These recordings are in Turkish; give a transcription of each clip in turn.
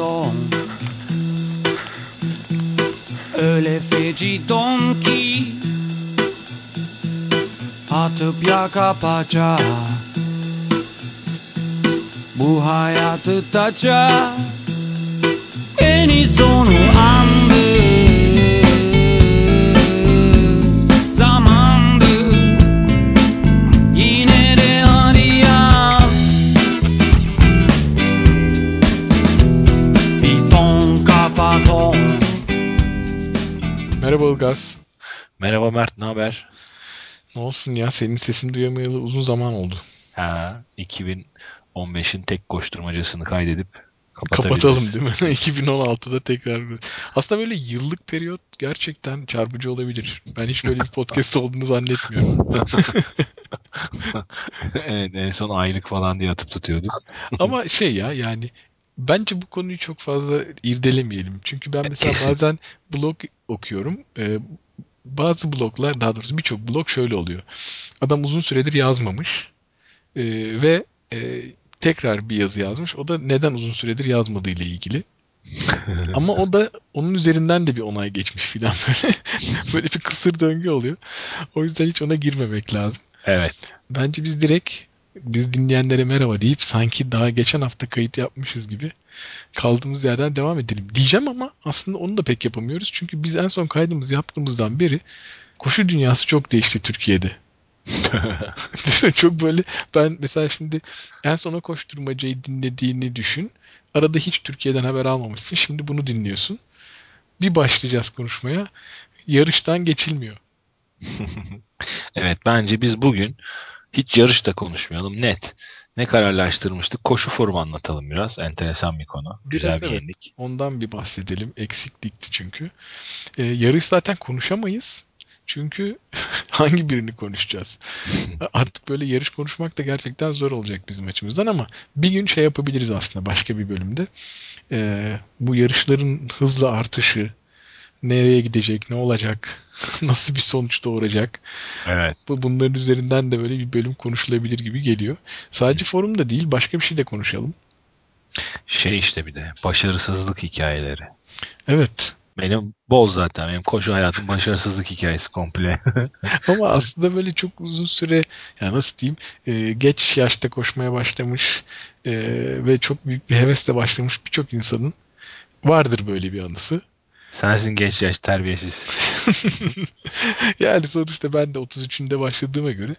don. Öyle feci don ki Atıp yaka paça Bu hayatı taça En sonu olsun ya senin sesini duyamayalı uzun zaman oldu. Ha, 2015'in tek koşturmacasını kaydedip Kapatalım değil mi? 2016'da tekrar. Aslında böyle yıllık periyot gerçekten çarpıcı olabilir. Ben hiç böyle bir podcast olduğunu zannetmiyorum. evet, en son aylık falan diye atıp tutuyorduk. Ama şey ya yani bence bu konuyu çok fazla irdelemeyelim. Çünkü ben mesela Kesin. bazen blog okuyorum. Ee, bazı bloglar daha doğrusu birçok blog şöyle oluyor. Adam uzun süredir yazmamış Ee, ve e, tekrar bir yazı yazmış. O da neden uzun süredir yazmadığı ile ilgili. Ama o da onun üzerinden de bir onay geçmiş filan böyle. böyle bir kısır döngü oluyor. O yüzden hiç ona girmemek lazım. Evet. Bence biz direkt biz dinleyenlere merhaba deyip sanki daha geçen hafta kayıt yapmışız gibi kaldığımız yerden devam edelim. Diyeceğim ama aslında onu da pek yapamıyoruz. Çünkü biz en son kaydımızı yaptığımızdan beri koşu dünyası çok değişti Türkiye'de. Çok böyle ben mesela şimdi en sona koşturmacayı dinlediğini düşün. Arada hiç Türkiye'den haber almamışsın. Şimdi bunu dinliyorsun. Bir başlayacağız konuşmaya. Yarıştan geçilmiyor. evet, bence biz bugün hiç yarışta konuşmayalım. Net. Ne kararlaştırmıştık? Koşu forumu anlatalım biraz. Enteresan bir konu. Güzel Biraz bir evet. yenilik. Ondan bir bahsedelim. Eksiklikti çünkü. Ee, yarış zaten konuşamayız. Çünkü hangi birini konuşacağız? Artık böyle yarış konuşmak da gerçekten zor olacak bizim açımızdan ama bir gün şey yapabiliriz aslında başka bir bölümde. Ee, bu yarışların hızla artışı, nereye gidecek, ne olacak, nasıl bir sonuç doğuracak. Evet. Bu bunların üzerinden de böyle bir bölüm konuşulabilir gibi geliyor. Sadece forum da değil, başka bir şey de konuşalım. Şey işte bir de başarısızlık hikayeleri. Evet. Benim bol zaten. Benim koşu hayatım başarısızlık hikayesi komple. Ama aslında böyle çok uzun süre ya nasıl diyeyim e, geç yaşta koşmaya başlamış e, ve çok büyük bir hevesle başlamış birçok insanın vardır böyle bir anısı. Sensin genç yaş terbiyesiz. yani sonuçta ben de 33'ünde başladığıma göre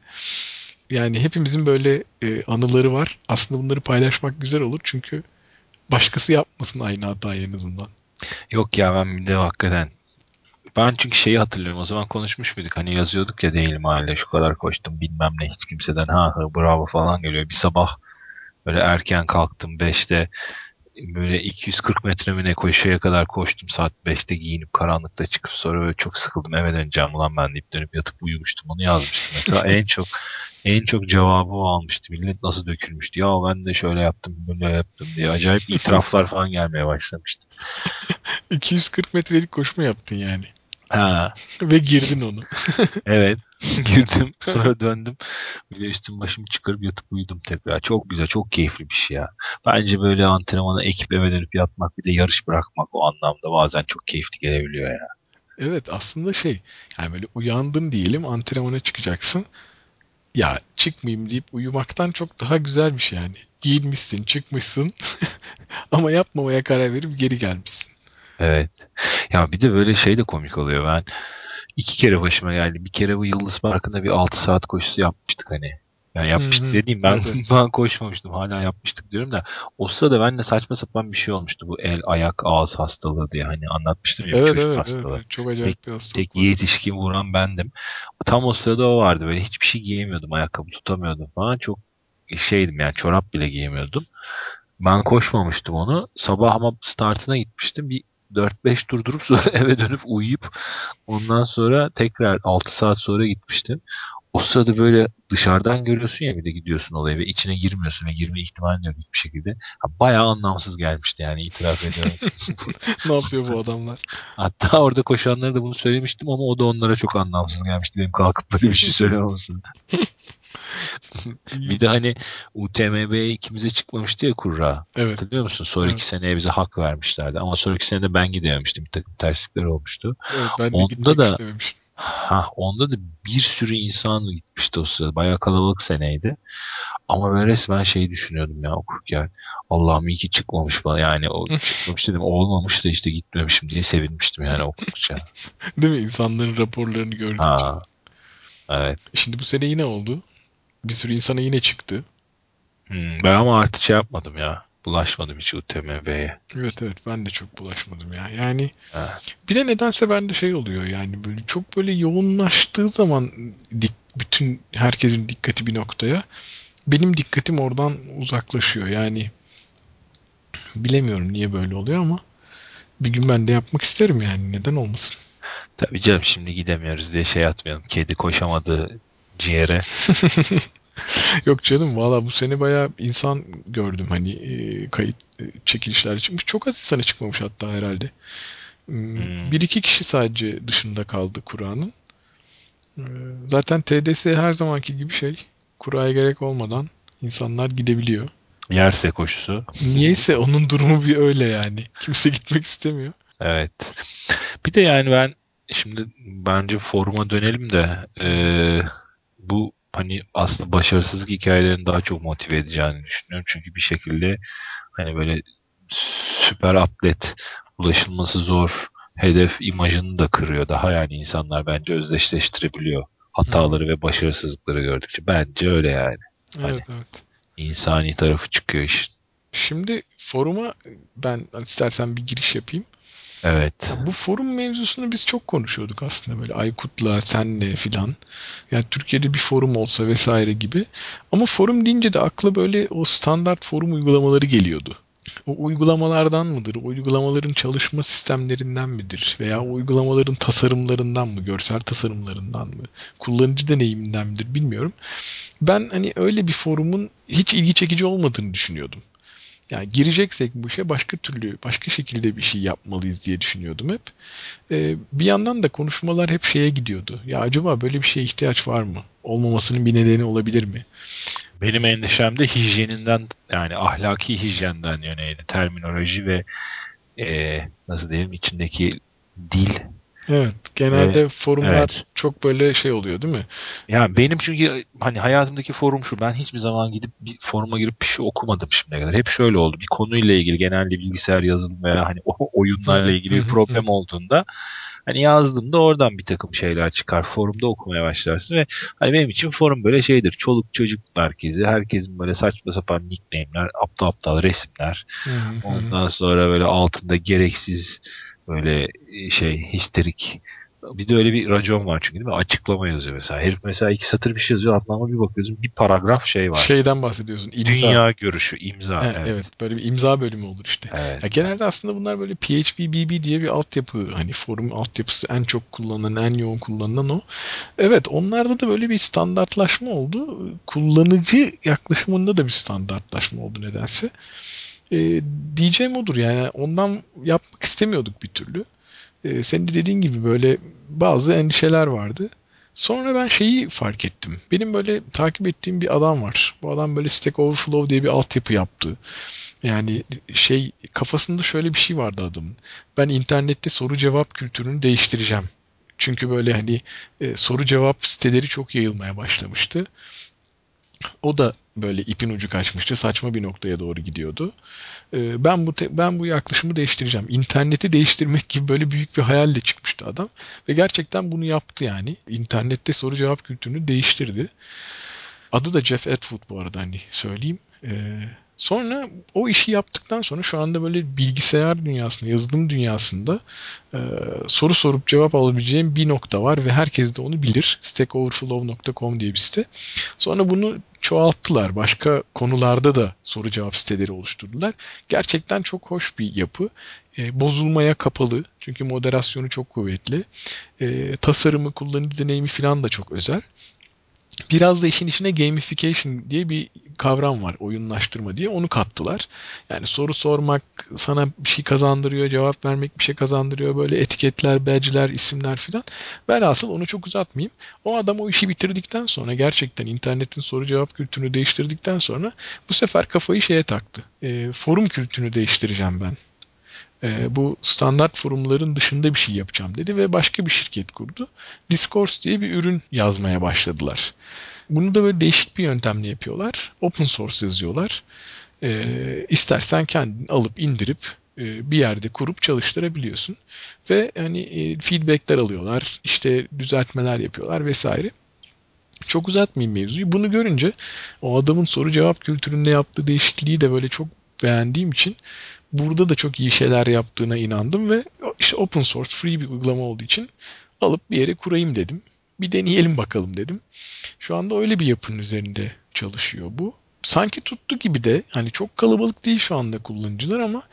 yani hepimizin böyle e, anıları var. Aslında bunları paylaşmak güzel olur çünkü başkası yapmasın aynı hatayı en azından. Yok ya ben bir de hakikaten ben çünkü şeyi hatırlıyorum o zaman konuşmuş muyduk hani yazıyorduk ya değil mahalle şu kadar koştum bilmem ne hiç kimseden ha ha bravo falan geliyor bir sabah böyle erken kalktım 5'te böyle 240 metre mi ne koşuya kadar koştum. Saat 5'te giyinip karanlıkta çıkıp sonra böyle çok sıkıldım. Eve döneceğim ulan ben deyip dönüp yatıp uyumuştum. Onu yazmıştım. Mesela en çok en çok cevabı o almıştı. Millet nasıl dökülmüştü? Ya ben de şöyle yaptım böyle yaptım diye. Acayip itiraflar falan gelmeye başlamıştı. 240 metrelik koşma yaptın yani. ha. Ve girdin onu. Evet. Girdim. Sonra döndüm. De üstüm başımı çıkarıp yatıp uyudum tekrar. Çok güzel. Çok keyifli bir şey ya. Bence böyle antrenmana ekip eve dönüp yatmak bir de yarış bırakmak o anlamda bazen çok keyifli gelebiliyor ya. Evet aslında şey yani böyle uyandın diyelim antrenmana çıkacaksın. Ya çıkmayayım deyip uyumaktan çok daha güzel bir şey yani. Giyinmişsin, çıkmışsın ama yapmamaya karar verip geri gelmişsin. Evet. Ya bir de böyle şey de komik oluyor. Ben iki kere başıma geldi. Bir kere bu Yıldız Parkı'nda bir 6 saat koşusu yapmıştık hani. Yani yapmıştık Hı hı. dediğim ben, ben koşmamıştım. Hala yapmıştık diyorum da. O sırada bende saçma sapan bir şey olmuştu. Bu el, ayak, ağız hastalığı diye hani anlatmıştım ya. Evet çocuk evet, hastalığı. evet. Çok acayip bir hastalık Tek var. yetişkin vuran bendim. Tam o sırada o vardı. Böyle hiçbir şey giyemiyordum. Ayakkabı tutamıyordum falan. Çok şeydim yani çorap bile giyemiyordum. Ben koşmamıştım onu. Sabah ama startına gitmiştim. Bir 4-5 tur durup sonra eve dönüp uyuyup ondan sonra tekrar 6 saat sonra gitmiştim. O sırada böyle dışarıdan görüyorsun ya bir de gidiyorsun olaya ve içine girmiyorsun ve girme ihtimalin yok hiçbir şekilde. Ha, bayağı anlamsız gelmişti yani itiraf ediyorum. ne yapıyor bu adamlar? Hatta orada koşanlara da bunu söylemiştim ama o da onlara çok anlamsız gelmişti benim kalkıp böyle bir şey söylememesi. Bir de hani UTMB ikimize çıkmamıştı ya kurra. Evet. Hatırlıyor musun? Sonraki Evet. seneye bize hak vermişlerdi. Ama sonraki sene de ben gidememiştim. Bir takım terslikler olmuştu. evet ben de Onda gitmek da- istememiştim. Ha, onda da bir sürü insan gitmişti o sırada. Bayağı kalabalık seneydi. Ama ben resmen şey düşünüyordum ya okurken. Allah'ım iyi ki çıkmamış bana. Yani o çıkmamış dedim. Olmamış da işte gitmemişim diye sevinmiştim yani okudukça. Değil mi? İnsanların raporlarını gördükçe. Ha. Evet. Şimdi bu sene yine oldu. Bir sürü insana yine çıktı. Hmm, ben ama artık şey yapmadım ya. Bulaşmadım hiç UTMB'ye. Evet evet ben de çok bulaşmadım ya. Yani Evet. bir de nedense bende şey oluyor yani böyle çok böyle yoğunlaştığı zaman dik, bütün herkesin dikkati bir noktaya benim dikkatim oradan uzaklaşıyor. Yani bilemiyorum niye böyle oluyor ama bir gün ben de yapmak isterim yani neden olmasın. Tabii canım şimdi gidemiyoruz diye şey atmayalım. Kedi koşamadı ciğere. Yok canım valla bu sene bayağı insan gördüm hani e, kayıt e, çekilişler çıkmış. Çok az insana çıkmamış hatta herhalde. Hmm, Hmm. Bir iki kişi sadece dışında kaldı Kur'an'ın. Ee, Zaten TDS her zamanki gibi şey. Kura'ya gerek olmadan insanlar gidebiliyor. Yerse koşusu. Niyeyse onun durumu bir öyle yani. Kimse gitmek istemiyor. Evet. Bir de yani ben şimdi bence foruma dönelim de eee, bu hani aslında başarısızlık hikayelerini daha çok motive edeceğini düşünüyorum. Çünkü bir şekilde hani böyle süper atlet ulaşılması zor hedef imajını da kırıyor. Daha yani insanlar bence özdeşleştirebiliyor hataları ve başarısızlıkları gördükçe. Bence öyle yani. Hani- Evet evet. İnsani tarafı çıkıyor işin. Şimdi foruma ben istersen bir giriş yapayım. Evet. Ya bu forum mevzusunu biz çok konuşuyorduk aslında böyle Aykut'la, senle filan. Yani Türkiye'de bir forum olsa vesaire gibi. Ama forum deyince de akla böyle o standart forum uygulamaları geliyordu. O uygulamalardan mıdır? O uygulamaların çalışma sistemlerinden midir? Veya o uygulamaların tasarımlarından mı? Görsel tasarımlarından mı? Kullanıcı deneyiminden midir bilmiyorum. Ben hani öyle bir forumun hiç ilgi çekici olmadığını düşünüyordum. Yani gireceksek bu işe başka türlü, başka şekilde bir şey yapmalıyız diye düşünüyordum hep. Ee, bir yandan da konuşmalar hep şeye gidiyordu. Ya acaba böyle bir şeye ihtiyaç var mı? Olmamasının bir nedeni olabilir mi? Benim endişem de hijyeninden yani ahlaki hijyenden yöneydi. Terminoloji ve eee, nasıl diyelim içindeki dil. Evet, genelde forumlar evet. çok böyle şey oluyor değil mi? Yani benim çünkü hani hayatımdaki forum şu. Ben hiçbir zaman gidip bir foruma girip bir şey okumadım şimdiye kadar. Hep şöyle oldu. Bir konuyla ilgili genelde bilgisayar yazılım veya hani o oyunlarla ilgili bir problem olduğunda hani yazdığımda oradan bir takım şeyler çıkar. Forumda okumaya başlarsın ve hani benim için forum böyle şeydir. Çoluk çocuk merkezi. Herkesin böyle saçma sapan nickname'ler, aptal aptal resimler. Ondan sonra böyle altında gereksiz böyle şey histerik bir de öyle bir racon var çünkü değil mi? Açıklama yazıyor mesela. Herif mesela iki satır bir şey yazıyor. Atlama bir bakıyorsun. Bir paragraf şey var. Şeyden bahsediyorsun. imza. Dünya görüşü, imza. Evet, evet. evet, böyle bir imza bölümü olur işte. Evet. Ya genelde aslında bunlar böyle PHP BB diye bir altyapı hani forum altyapısı en çok kullanılan en yoğun kullanılan o. Evet onlarda da böyle bir standartlaşma oldu. Kullanıcı yaklaşımında da bir standartlaşma oldu nedense. Ee, diyeceğim odur yani ondan yapmak istemiyorduk bir türlü. Ee, senin de dediğin gibi böyle bazı endişeler vardı. Sonra ben şeyi fark ettim. Benim böyle takip ettiğim bir adam var. Bu adam böyle Stack Overflow diye bir altyapı yaptı. Yani şey kafasında şöyle bir şey vardı adamın. Ben internette soru cevap kültürünü değiştireceğim. Çünkü böyle hani e, soru cevap siteleri çok yayılmaya başlamıştı. O da böyle ipin ucu kaçmıştı. Saçma bir noktaya doğru gidiyordu. E, ben bu te- ben bu yaklaşımı değiştireceğim. İnterneti değiştirmek gibi böyle büyük bir hayalle çıkmıştı adam ve gerçekten bunu yaptı yani. İnternette soru cevap kültürünü değiştirdi. Adı da Jeff Atwood bu arada hani söyleyeyim. E, sonra o işi yaptıktan sonra şu anda böyle bilgisayar dünyasında, yazılım dünyasında e, soru sorup cevap alabileceğim bir nokta var ve herkes de onu bilir. stackoverflow.com diye bir site. Sonra bunu çoğalttılar. Başka konularda da soru cevap siteleri oluşturdular. Gerçekten çok hoş bir yapı. E, bozulmaya kapalı. Çünkü moderasyonu çok kuvvetli. E, tasarımı, kullanıcı deneyimi falan da çok özel. Biraz da işin içine gamification diye bir kavram var. Oyunlaştırma diye. Onu kattılar. Yani soru sormak sana bir şey kazandırıyor. Cevap vermek bir şey kazandırıyor. Böyle etiketler, badge'ler, isimler filan. Velhasıl onu çok uzatmayayım. O adam o işi bitirdikten sonra gerçekten internetin soru cevap kültürünü değiştirdikten sonra bu sefer kafayı şeye taktı. E, forum kültürünü değiştireceğim ben e, bu standart forumların dışında bir şey yapacağım dedi ve başka bir şirket kurdu. Discourse diye bir ürün yazmaya başladılar. Bunu da böyle değişik bir yöntemle yapıyorlar. Open source yazıyorlar. E, istersen kendin alıp indirip e, bir yerde kurup çalıştırabiliyorsun. Ve hani e, feedbackler alıyorlar, işte düzeltmeler yapıyorlar vesaire. Çok uzatmayayım mevzuyu. Bunu görünce o adamın soru cevap kültüründe yaptığı değişikliği de böyle çok beğendiğim için burada da çok iyi şeyler yaptığına inandım ve işte open source free bir uygulama olduğu için alıp bir yere kurayım dedim. Bir deneyelim bakalım dedim. Şu anda öyle bir yapının üzerinde çalışıyor bu. Sanki tuttu gibi de hani çok kalabalık değil şu anda kullanıcılar ama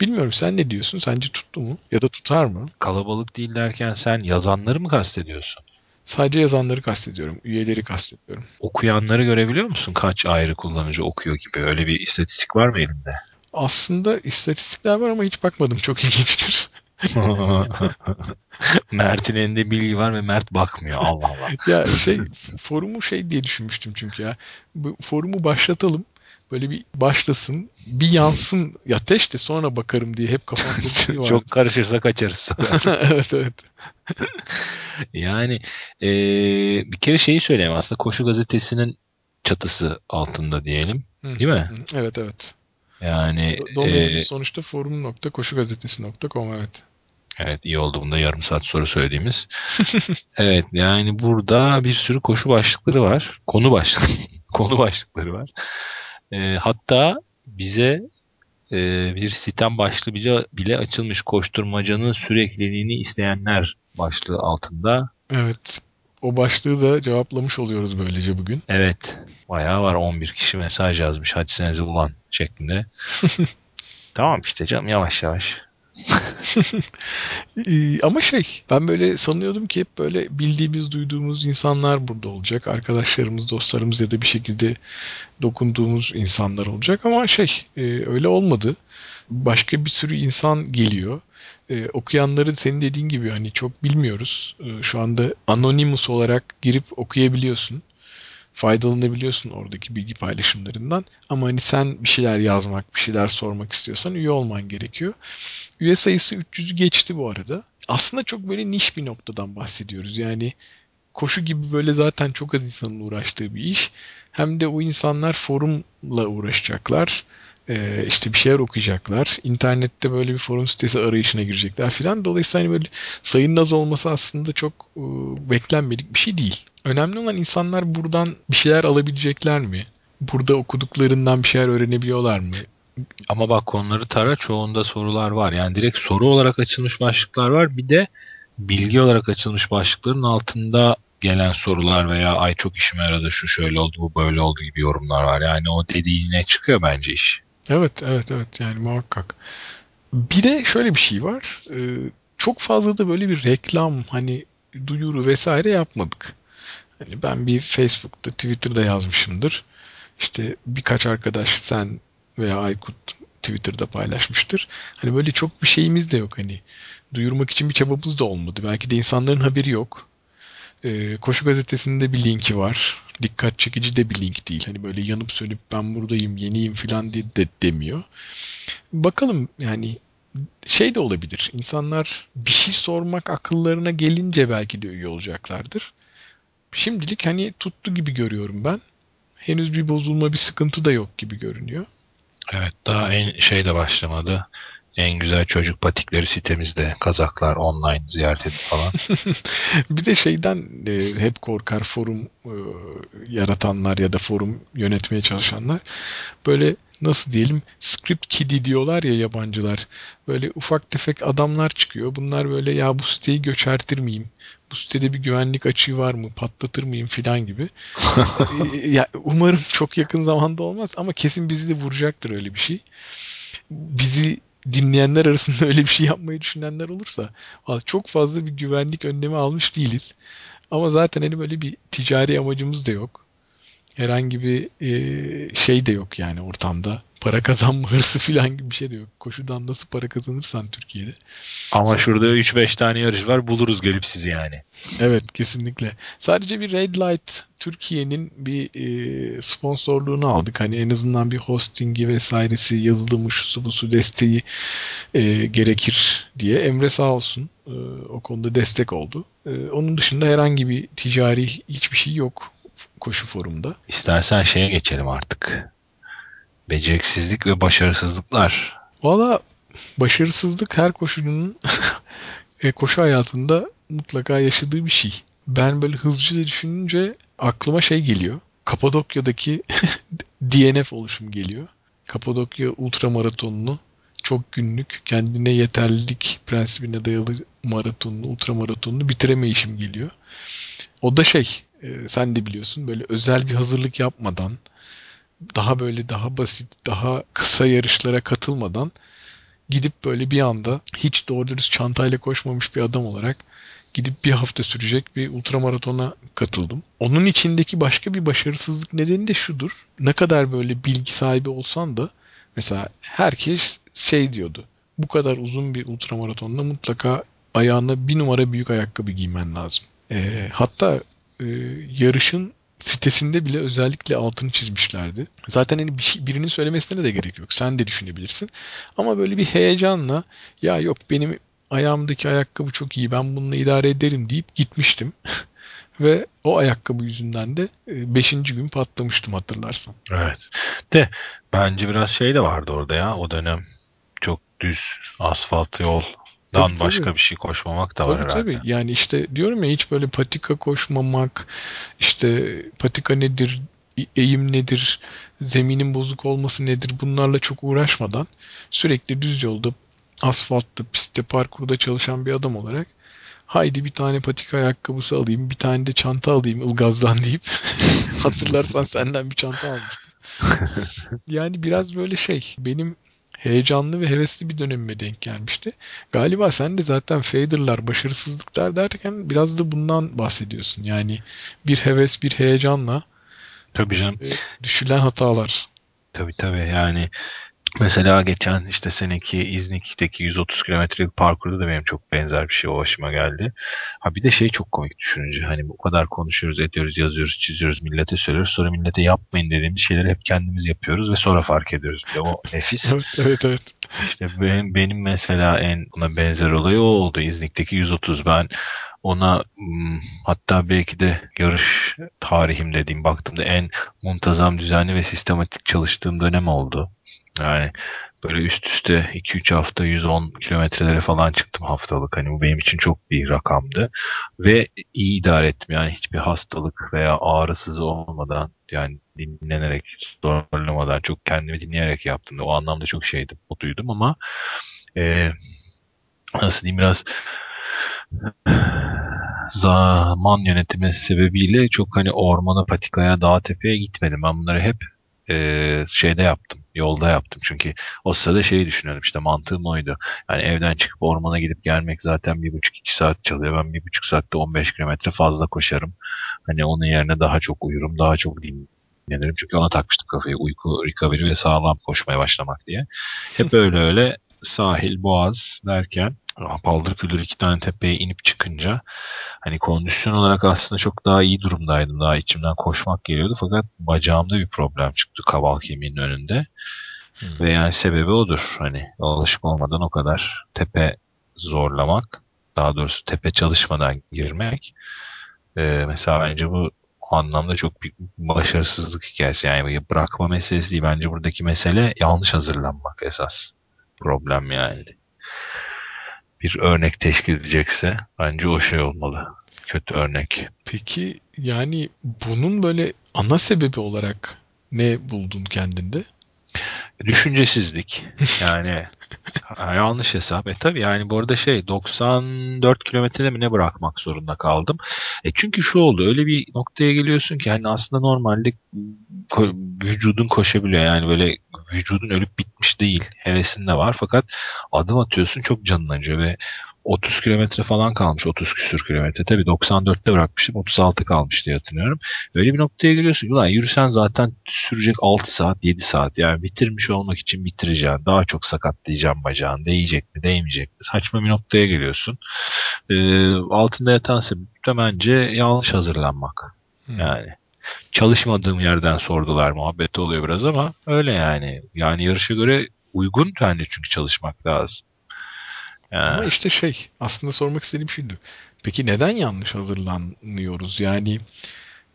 bilmiyorum sen ne diyorsun? Sence tuttu mu? Ya da tutar mı? Kalabalık değil derken sen yazanları mı kastediyorsun? Sadece yazanları kastediyorum. Üyeleri kastediyorum. Okuyanları görebiliyor musun? Kaç ayrı kullanıcı okuyor gibi. Öyle bir istatistik var mı elinde? Aslında istatistikler var ama hiç bakmadım. Çok ilginçtir. Mert'in elinde bilgi var ve Mert bakmıyor. Allah Allah. ya şey forumu şey diye düşünmüştüm çünkü ya. Bu forumu başlatalım. Böyle bir başlasın, bir yansın. Ya teş de sonra bakarım diye hep kafamda bir şey var. Çok karışırsa kaçarız. evet evet. yani e, bir kere şeyi söyleyeyim aslında Koşu Gazetesi'nin çatısı altında diyelim. Değil mi? Evet evet. Yani Domainimiz e, sonuçta forum.koşugazetesi.com evet. Evet iyi oldu bunda yarım saat sonra söylediğimiz. evet yani burada bir sürü koşu başlıkları var. Konu başlık konu başlıkları var. E, hatta bize e, bir sitem başlığı bile, bile açılmış koşturmacanın sürekliliğini isteyenler başlığı altında. Evet o başlığı da cevaplamış oluyoruz böylece bugün. Evet. Bayağı var 11 kişi mesaj yazmış. Hadi senezi ulan şeklinde. tamam işte canım yavaş yavaş. Ama şey ben böyle sanıyordum ki hep böyle bildiğimiz duyduğumuz insanlar burada olacak. Arkadaşlarımız, dostlarımız ya da bir şekilde dokunduğumuz insanlar olacak ama şey e, öyle olmadı. Başka bir sürü insan geliyor e, okuyanları senin dediğin gibi hani çok bilmiyoruz. E, şu anda anonymous olarak girip okuyabiliyorsun. Faydalanabiliyorsun oradaki bilgi paylaşımlarından. Ama hani sen bir şeyler yazmak, bir şeyler sormak istiyorsan üye olman gerekiyor. Üye sayısı 300'ü geçti bu arada. Aslında çok böyle niş bir noktadan bahsediyoruz. Yani koşu gibi böyle zaten çok az insanın uğraştığı bir iş. Hem de o insanlar forumla uğraşacaklar e, işte bir şeyler okuyacaklar. İnternette böyle bir forum sitesi arayışına girecekler filan. Dolayısıyla hani böyle sayının az olması aslında çok e, beklenmedik bir şey değil. Önemli olan insanlar buradan bir şeyler alabilecekler mi? Burada okuduklarından bir şeyler öğrenebiliyorlar mı? Ama bak konuları tara çoğunda sorular var. Yani direkt soru olarak açılmış başlıklar var. Bir de bilgi olarak açılmış başlıkların altında gelen sorular veya ay çok işime yaradı şu şöyle oldu bu böyle oldu gibi yorumlar var. Yani o dediğine çıkıyor bence iş. Evet, evet, evet. Yani muhakkak. Bir de şöyle bir şey var. Ee, çok fazla da böyle bir reklam, hani duyuru vesaire yapmadık. Hani ben bir Facebook'ta, Twitter'da yazmışımdır. İşte birkaç arkadaş sen veya Aykut Twitter'da paylaşmıştır. Hani böyle çok bir şeyimiz de yok hani. Duyurmak için bir çabamız da olmadı. Belki de insanların haberi yok. Ee, Koşu gazetesinde bir linki var dikkat çekici de bir link değil. Hani böyle yanıp sönüp ben buradayım, yeniyim falan diye de demiyor. Bakalım yani şey de olabilir. İnsanlar bir şey sormak akıllarına gelince belki de üye olacaklardır. Şimdilik hani tuttu gibi görüyorum ben. Henüz bir bozulma, bir sıkıntı da yok gibi görünüyor. Evet, daha en şey de başlamadı en güzel çocuk patikleri sitemizde. Kazaklar online ziyaret edin falan. bir de şeyden e, hep korkar forum e, yaratanlar ya da forum yönetmeye çalışanlar. Böyle nasıl diyelim script kiddie diyorlar ya yabancılar. Böyle ufak tefek adamlar çıkıyor. Bunlar böyle ya bu siteyi göçertir miyim? Bu sitede bir güvenlik açığı var mı? Patlatır mıyım filan gibi. E, ya umarım çok yakın zamanda olmaz ama kesin bizi de vuracaktır öyle bir şey. Bizi dinleyenler arasında öyle bir şey yapmayı düşünenler olursa çok fazla bir güvenlik önlemi almış değiliz. Ama zaten hani böyle bir ticari amacımız da yok. Herhangi bir e, şey de yok yani ortamda. Para kazanma hırsı falan gibi bir şey de yok. Koşudan nasıl para kazanırsan Türkiye'de. Ama şurada 3-5 tane yarış var buluruz gelip sizi yani. Evet kesinlikle. Sadece bir Red Light Türkiye'nin bir e, sponsorluğunu aldık. Hani en azından bir hostingi vesairesi yazılımı şusu busu desteği e, gerekir diye. Emre sağ olsun e, o konuda destek oldu. E, onun dışında herhangi bir ticari hiçbir şey yok koşu forumda. İstersen şeye geçelim artık. Beceriksizlik ve başarısızlıklar. Valla başarısızlık her koşucunun e, koşu hayatında mutlaka yaşadığı bir şey. Ben böyle hızlıca düşününce aklıma şey geliyor. Kapadokya'daki DNF oluşum geliyor. Kapadokya ultramaratonunu çok günlük kendine yeterlilik prensibine dayalı maratonunu, ultramaratonunu bitiremeyişim geliyor. O da şey, e, sen de biliyorsun böyle özel bir hazırlık yapmadan, daha böyle daha basit, daha kısa yarışlara katılmadan gidip böyle bir anda hiç doğru dürüst çantayla koşmamış bir adam olarak gidip bir hafta sürecek bir ultramaratona katıldım. Onun içindeki başka bir başarısızlık nedeni de şudur. Ne kadar böyle bilgi sahibi olsan da mesela herkes şey diyordu. Bu kadar uzun bir ultramaratonda mutlaka ayağına bir numara büyük ayakkabı giymen lazım. E, hatta e, yarışın sitesinde bile özellikle altını çizmişlerdi. Zaten hani bir birinin söylemesine de gerek yok. Sen de düşünebilirsin. Ama böyle bir heyecanla ya yok benim ayağımdaki ayakkabı çok iyi ben bununla idare ederim deyip gitmiştim. Ve o ayakkabı yüzünden de 5. gün patlamıştım hatırlarsan. Evet. De bence biraz şey de vardı orada ya o dönem. Çok düz asfalt yol Dan tabii, başka tabii. bir şey koşmamak da tabii, var herhalde. Tabii. Yani işte diyorum ya hiç böyle patika koşmamak, işte patika nedir, eğim nedir, zeminin bozuk olması nedir bunlarla çok uğraşmadan sürekli düz yolda, asfaltta, pistte, parkurda çalışan bir adam olarak haydi bir tane patika ayakkabısı alayım, bir tane de çanta alayım Ilgaz'dan deyip hatırlarsan senden bir çanta almıştım. yani biraz böyle şey benim heyecanlı ve hevesli bir dönemime denk gelmişti. Galiba sen de zaten faderlar, başarısızlıklar derken biraz da bundan bahsediyorsun. Yani bir heves, bir heyecanla Tabii canım. E, düşülen hatalar. Tabii tabii yani Mesela geçen işte seneki İznik'teki 130 kilometrelik parkurda da benim çok benzer bir şey o başıma geldi. Ha bir de şey çok komik düşününce hani bu kadar konuşuyoruz, ediyoruz, yazıyoruz, çiziyoruz, millete söylüyoruz. Sonra millete yapmayın dediğimiz şeyleri hep kendimiz yapıyoruz ve sonra fark ediyoruz. Bir o nefis. evet, evet, evet. İşte benim, benim mesela en ona benzer olayı o oldu. İznik'teki 130 ben ona hmm, hatta belki de yarış tarihim dediğim baktığımda en muntazam, düzenli ve sistematik çalıştığım dönem oldu. Yani böyle üst üste 2-3 hafta 110 kilometrelere falan çıktım haftalık. Hani bu benim için çok bir rakamdı. Ve iyi idare ettim. Yani hiçbir hastalık veya ağrısız olmadan yani dinlenerek, zorlamadan çok kendimi dinleyerek yaptım. O anlamda çok şeydim, mutluydum ama e, nasıl diyeyim biraz zaman yönetimi sebebiyle çok hani ormana, patikaya, dağ tepeye gitmedim. Ben bunları hep e, şeyde yaptım. Yolda yaptım. Çünkü o sırada şeyi düşünüyordum işte mantığım oydu. Yani evden çıkıp ormana gidip gelmek zaten bir buçuk iki saat çalıyor. Ben bir buçuk saatte 15 kilometre fazla koşarım. Hani onun yerine daha çok uyurum, daha çok dinlenirim. Çünkü ona takmıştım kafayı. Uyku, recovery ve sağlam koşmaya başlamak diye. Hep öyle öyle sahil, boğaz derken paldır küldür iki tane tepeye inip çıkınca hani kondisyon olarak aslında çok daha iyi durumdaydım. Daha içimden koşmak geliyordu fakat bacağımda bir problem çıktı kaval kemiğinin önünde. Hmm. Ve yani sebebi odur. Hani alışık olmadan o kadar tepe zorlamak, daha doğrusu tepe çalışmadan girmek. Ee, mesela bence bu anlamda çok büyük başarısızlık hikayesi. Yani bırakma meselesi değil. Bence buradaki mesele yanlış hazırlanmak esas problem yani bir örnek teşkil edecekse bence o şey olmalı. Kötü örnek. Peki yani bunun böyle ana sebebi olarak ne buldun kendinde? Düşüncesizlik. Yani yanlış hesap. E tabi yani bu arada şey 94 kilometrede mi ne bırakmak zorunda kaldım. E çünkü şu oldu öyle bir noktaya geliyorsun ki hani aslında normalde vücudun koşabiliyor. Yani böyle vücudun ölüp bitmiş değil. Hevesinde var fakat adım atıyorsun çok canın acıyor ve 30 kilometre falan kalmış. 30 küsür kilometre. Tabii 94'te bırakmıştım. 36 kalmış diye hatırlıyorum. Öyle bir noktaya geliyorsun. Ulan yürüsen zaten sürecek 6 saat 7 saat. Yani bitirmiş olmak için bitireceksin. Daha çok sakatlayacağım bacağın. Değecek mi değmeyecek mi? Saçma bir noktaya geliyorsun. Ee, altında yatan sebep de bence yanlış hazırlanmak. Yani çalışmadığım yerden sordular muhabbet oluyor biraz ama öyle yani. Yani yarışa göre uygun bence çünkü çalışmak lazım. Yani, Ama işte şey aslında sormak istediğim şuydu. Peki neden yanlış hazırlanıyoruz? Yani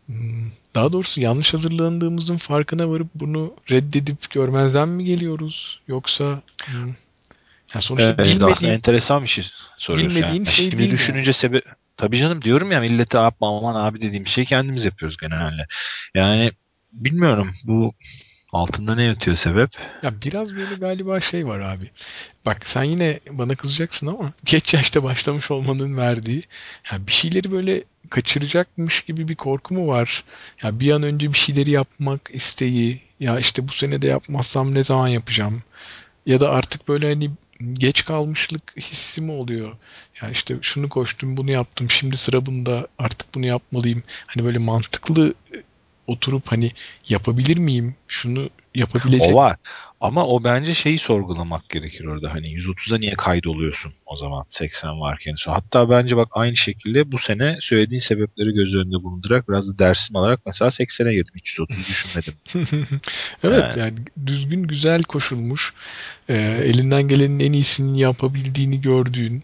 hmm, daha doğrusu yanlış hazırlandığımızın farkına varıp bunu reddedip görmezden mi geliyoruz? Yoksa hmm, ya sonuçta Evet, bilmediğin enteresan bir şey soruyorsun. bilmediğin yani. şey Şimdi değil düşününce sebep tabii canım diyorum ya millete yapma aman abi dediğim şeyi kendimiz yapıyoruz genelde. Yani bilmiyorum bu altında ne yatıyor sebep? Ya biraz böyle galiba şey var abi. Bak sen yine bana kızacaksın ama geç yaşta başlamış olmanın verdiği ya bir şeyleri böyle kaçıracakmış gibi bir korku mu var? Ya bir an önce bir şeyleri yapmak isteği ya işte bu sene de yapmazsam ne zaman yapacağım? Ya da artık böyle hani geç kalmışlık hissi mi oluyor? Ya işte şunu koştum, bunu yaptım, şimdi sıra bunda, artık bunu yapmalıyım. Hani böyle mantıklı oturup hani yapabilir miyim? Şunu yapabilecek O var. Ama o bence şeyi sorgulamak gerekir orada. Hani 130'a niye kaydoluyorsun o zaman 80 varken. Hatta bence bak aynı şekilde bu sene söylediğin sebepleri göz önünde bulundurarak biraz da dersim alarak mesela 80'e girdim. Hiç 130 düşünmedim. Evet Yani. yani düzgün güzel koşulmuş, e, elinden gelenin en iyisini yapabildiğini gördüğün,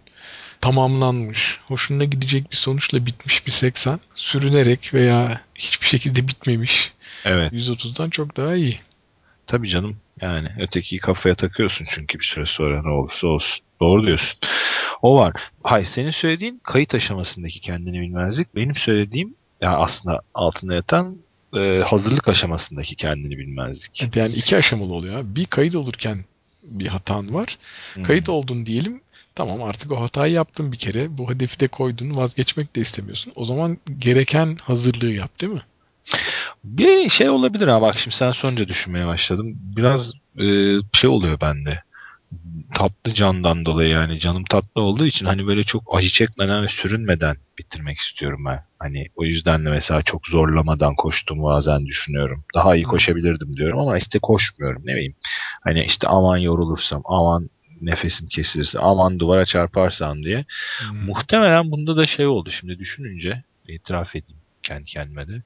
tamamlanmış, hoşuna gidecek bir sonuçla bitmiş bir 80 sürünerek veya hiçbir şekilde bitmemiş Evet. 130'dan çok daha iyi. Tabii canım. Yani ötekiyi kafaya takıyorsun çünkü bir süre sonra ne olursa olsun. Doğru diyorsun. O var. Hayır senin söylediğin kayıt aşamasındaki kendini bilmezlik. Benim söylediğim ya aslında altında yatan e, hazırlık aşamasındaki kendini bilmezlik. Yani iki aşamalı oluyor. Bir kayıt olurken bir hatan var. Hmm. Kayıt oldun diyelim. Tamam artık o hatayı yaptın bir kere. Bu hedefi de koydun. Vazgeçmek de istemiyorsun. O zaman gereken hazırlığı yap değil mi? Bir şey olabilir ha bak şimdi sen sonunca düşünmeye başladım. Biraz e, şey oluyor bende. Tatlı candan dolayı yani canım tatlı olduğu için hani böyle çok acı çekmeden ve sürünmeden bitirmek istiyorum ben. Hani o yüzden de mesela çok zorlamadan koştuğumu bazen düşünüyorum. Daha iyi koşabilirdim diyorum ama işte koşmuyorum ne bileyim. Hani işte aman yorulursam, aman nefesim kesilirse, aman duvara çarparsam diye. Hmm. Muhtemelen bunda da şey oldu şimdi düşününce itiraf edeyim kendi kendime de.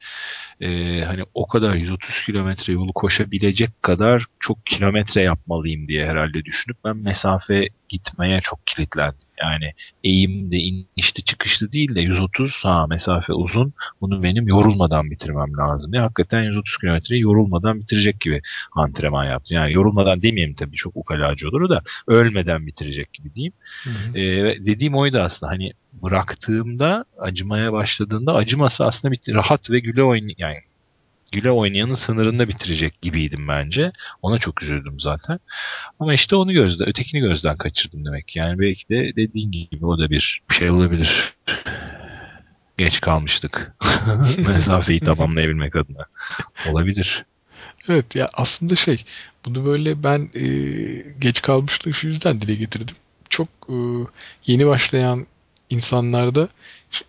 Ee, hani o kadar 130 kilometre yolu koşabilecek kadar çok kilometre yapmalıyım diye herhalde düşünüp ben mesafe gitmeye çok kilitlendim. Yani eğimde inişli çıkışlı değil de 130 ha mesafe uzun bunu benim yorulmadan bitirmem lazım. Ya hakikaten 130 kilometreyi yorulmadan bitirecek gibi antrenman yaptım. Yani yorulmadan demeyeyim tabii çok ukalacı olur da ölmeden bitirecek gibi diyeyim. Hı hı. Ee, dediğim oydu aslında hani bıraktığımda acımaya başladığında acıması aslında bir rahat ve güle oyn yani güle oynayanın sınırında bitirecek gibiydim bence. Ona çok üzüldüm zaten. Ama işte onu gözden, ötekini gözden kaçırdım demek. Yani belki de dediğin gibi o da bir şey olabilir. Geç kalmıştık. Mesafeyi tamamlayabilmek adına. Olabilir. Evet ya aslında şey bunu böyle ben e, geç kalmışlığı şu yüzden dile getirdim. Çok e, yeni başlayan insanlarda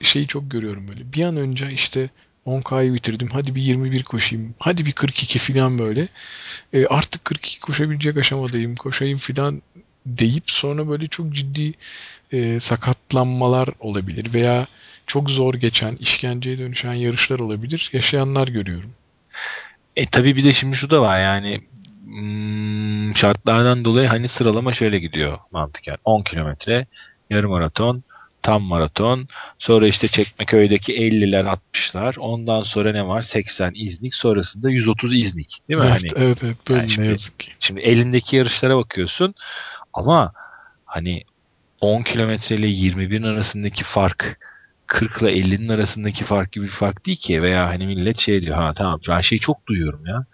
şeyi çok görüyorum böyle. Bir an önce işte 10K'yı bitirdim. Hadi bir 21 koşayım. Hadi bir 42 falan böyle. E, artık 42 koşabilecek aşamadayım. Koşayım falan deyip sonra böyle çok ciddi e, sakatlanmalar olabilir veya çok zor geçen, işkenceye dönüşen yarışlar olabilir. Yaşayanlar görüyorum. E tabii bir de şimdi şu da var yani hmm, şartlardan dolayı hani sıralama şöyle gidiyor mantıken. 10 kilometre, yarım maraton, tam maraton, sonra işte Çekmeköy'deki 50'ler 60'lar, ondan sonra ne var? 80 İznik, sonrasında 130 İznik. Değil mi? Evet, Hani evet, evet. Böyle Yani ne şimdi- yazık ki. Şimdi elindeki yarışlara bakıyorsun ama hani 10 kilometre ile 21'in arasındaki fark 40 ile 50'nin arasındaki fark gibi bir fark değil ki veya hani millet şey diyor ha tamam ben şeyi çok duyuyorum ya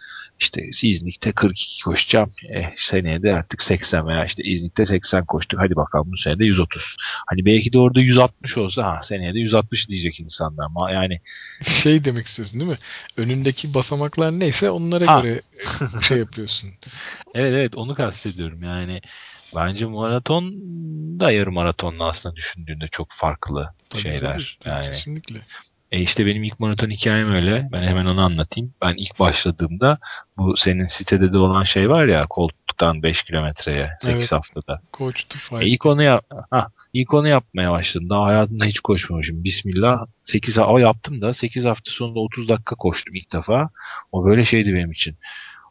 işte İznik'te 42 koşacağım eh, seneye de artık 80 veya işte İznik'te 80 koştuk hadi bakalım bu sene de 130 hani belki de orada 160 olsa ha seneye de 160 diyecek insanlar ama yani Şey demek istiyorsun değil mi? Önündeki basamaklar neyse onlara Ha. göre şey yapıyorsun. Evet evet onu kastediyorum yani. Bence maraton da yarım maratonla aslında düşündüğünde çok farklı Tabii, şeyler. tabii, yani. Kesinlikle. E işte benim ilk maraton hikayem öyle. Ben hemen onu anlatayım. Ben ilk başladığımda bu senin sitede de olan şey var ya koltuktan 5 kilometreye 8 Evet. haftada. Coach to five. E ilk onu yap ha, ilk onu yapmaya başladım. Daha hayatımda hiç koşmamışım. Bismillah. 8 ha- o yaptım da 8 hafta sonunda 30 dakika koştum ilk defa. O böyle şeydi benim için.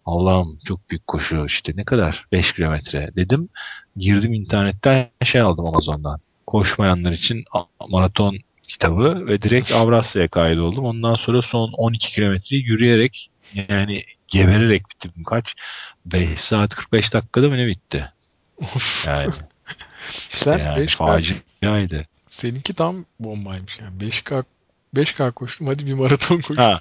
Allah'ım çok büyük koşu işte ne kadar 5 kilometre dedim. Girdim internetten şey aldım Amazon'dan. Koşmayanlar için maraton kitabı ve direkt Avrasya'ya kaydoldum. Ondan sonra son 12 kilometreyi yürüyerek yani gebererek bitirdim. Kaç? 5 saat 45 dakikada mı ne bitti? Yani, Sen yani 5K, faciaydı. seninki tam bombaymış yani. 5K 5K koştum hadi bir maraton koş. Ha.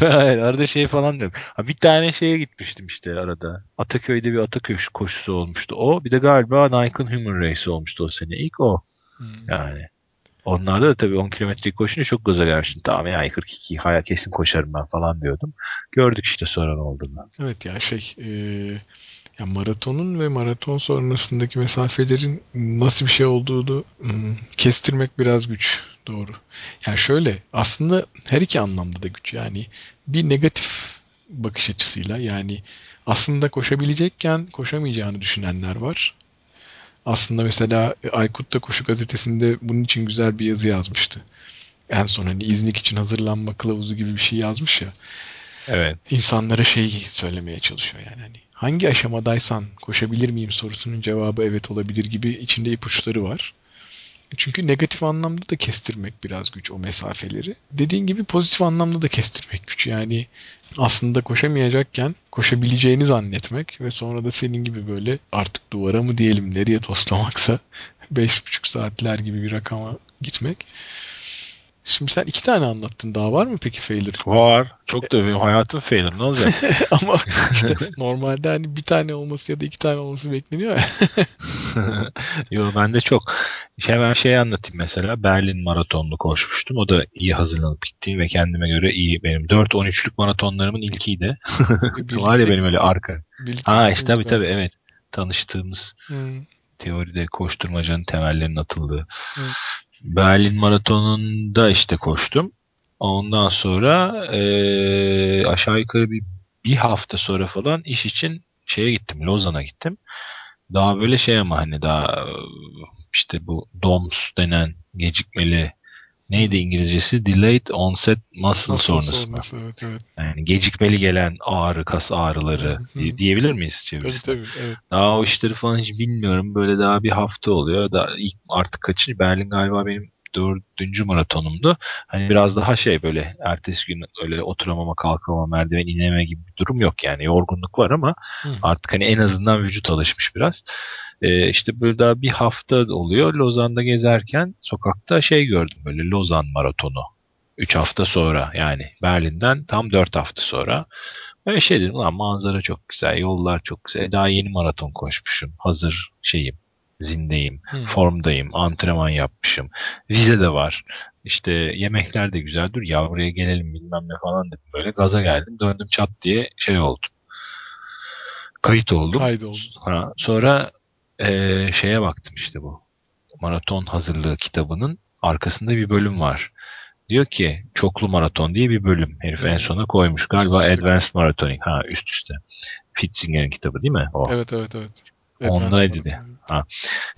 Hayır, arada şey falan diyorum. Ha, bir tane şeye gitmiştim işte arada. Ataköy'de bir Ataköy koşusu olmuştu. O bir de galiba Nike'ın Human Race olmuştu o sene. İlk o Hmm. yani. Onlarda da tabii 10 kilometre koşunca çok gaza gelmiştim. Tamam ya 42 hayal kesin koşarım ben falan diyordum. Gördük işte sonra ne olduğunu. Evet ya şey e, ya maratonun ve maraton sonrasındaki mesafelerin nasıl bir şey olduğunu hmm, kestirmek biraz güç. Doğru. Ya şöyle aslında her iki anlamda da güç. Yani bir negatif bakış açısıyla yani aslında koşabilecekken koşamayacağını düşünenler var. Aslında mesela Aykut da Koşu Gazetesi'nde bunun için güzel bir yazı yazmıştı. En son hani İznik için hazırlanma kılavuzu gibi bir şey yazmış ya Evet. insanlara şey söylemeye çalışıyor yani hani hangi aşamadaysan koşabilir miyim sorusunun cevabı evet olabilir gibi içinde ipuçları var. Çünkü negatif anlamda da kestirmek biraz güç o mesafeleri. Dediğin gibi pozitif anlamda da kestirmek güç. Yani aslında koşamayacakken koşabileceğini zannetmek ve sonra da senin gibi böyle artık duvara mı diyelim nereye toslamaksa 5,5 saatler gibi bir rakama gitmek. Şimdi sen iki tane anlattın. Daha var mı peki failure? Var. Çok da benim hayatım failure. Ne olacak? Ama işte normalde hani bir tane olması ya da iki tane olması bekleniyor ya. Yo bende çok. Şey ben şey anlatayım mesela. Berlin maratonunu koşmuştum. O da iyi hazırlanıp gitti ve kendime göre iyi benim. 4-13'lük maratonlarımın ilkiydi. Var ya benim öyle arka. Birlikte Ha işte tabii tabii evet. Tanıştığımız Hmm. teoride koşturmacanın temellerinin atıldığı. Hı. Berlin maratonunda işte koştum. Ondan sonra eee, aşağı yukarı bir, bir hafta sonra falan iş için şeye gittim. Lozan'a gittim. Daha böyle şey ama hani daha e, işte bu DOMS denen gecikmeli neydi İngilizcesi? Delayed Onset Muscle Nasıl Soreness. sonrası evet evet. Yani gecikmeli gelen ağrı, kas ağrıları Hı hı. diye- diyebilir miyiz Tabii çevirisine? tabii evet. Daha o işleri falan hiç bilmiyorum. Böyle daha bir hafta oluyor. Da ilk artık kaçıncı? Berlin galiba benim dördüncü maratonumdu. Hani biraz daha şey böyle ertesi gün öyle oturamama, kalkamama, merdiven inememe gibi bir durum yok yani. Yorgunluk var ama Hı. artık hani en azından vücut alışmış biraz. Ee, işte böyle daha bir hafta oluyor. Lozan'da gezerken sokakta şey gördüm böyle Lozan maratonu. 3 hafta sonra yani Berlin'den tam 4 hafta sonra. Böyle şey dedim lan manzara çok güzel, yollar çok güzel. Daha yeni maraton koşmuşum. Hazır şeyim, zindeyim, Hı. formdayım, antrenman yapmışım. Vize de var. İşte yemekler de güzel. Dur ya buraya gelelim bilmem ne falan dedim. Böyle gaza geldim. Döndüm çat diye şey oldum. Kayıt oldum. Kaydoldu. Ha, sonra eee, şeye baktım işte bu. Maraton hazırlığı kitabının arkasında bir bölüm var. Diyor ki çoklu maraton diye bir bölüm. Herif en sona koymuş. Galiba. Advanced Maratoning. Ha üst üste. Fitzinger'in kitabı değil mi? O. Evet evet evet. Ondaydı Advanced diye. Marathon.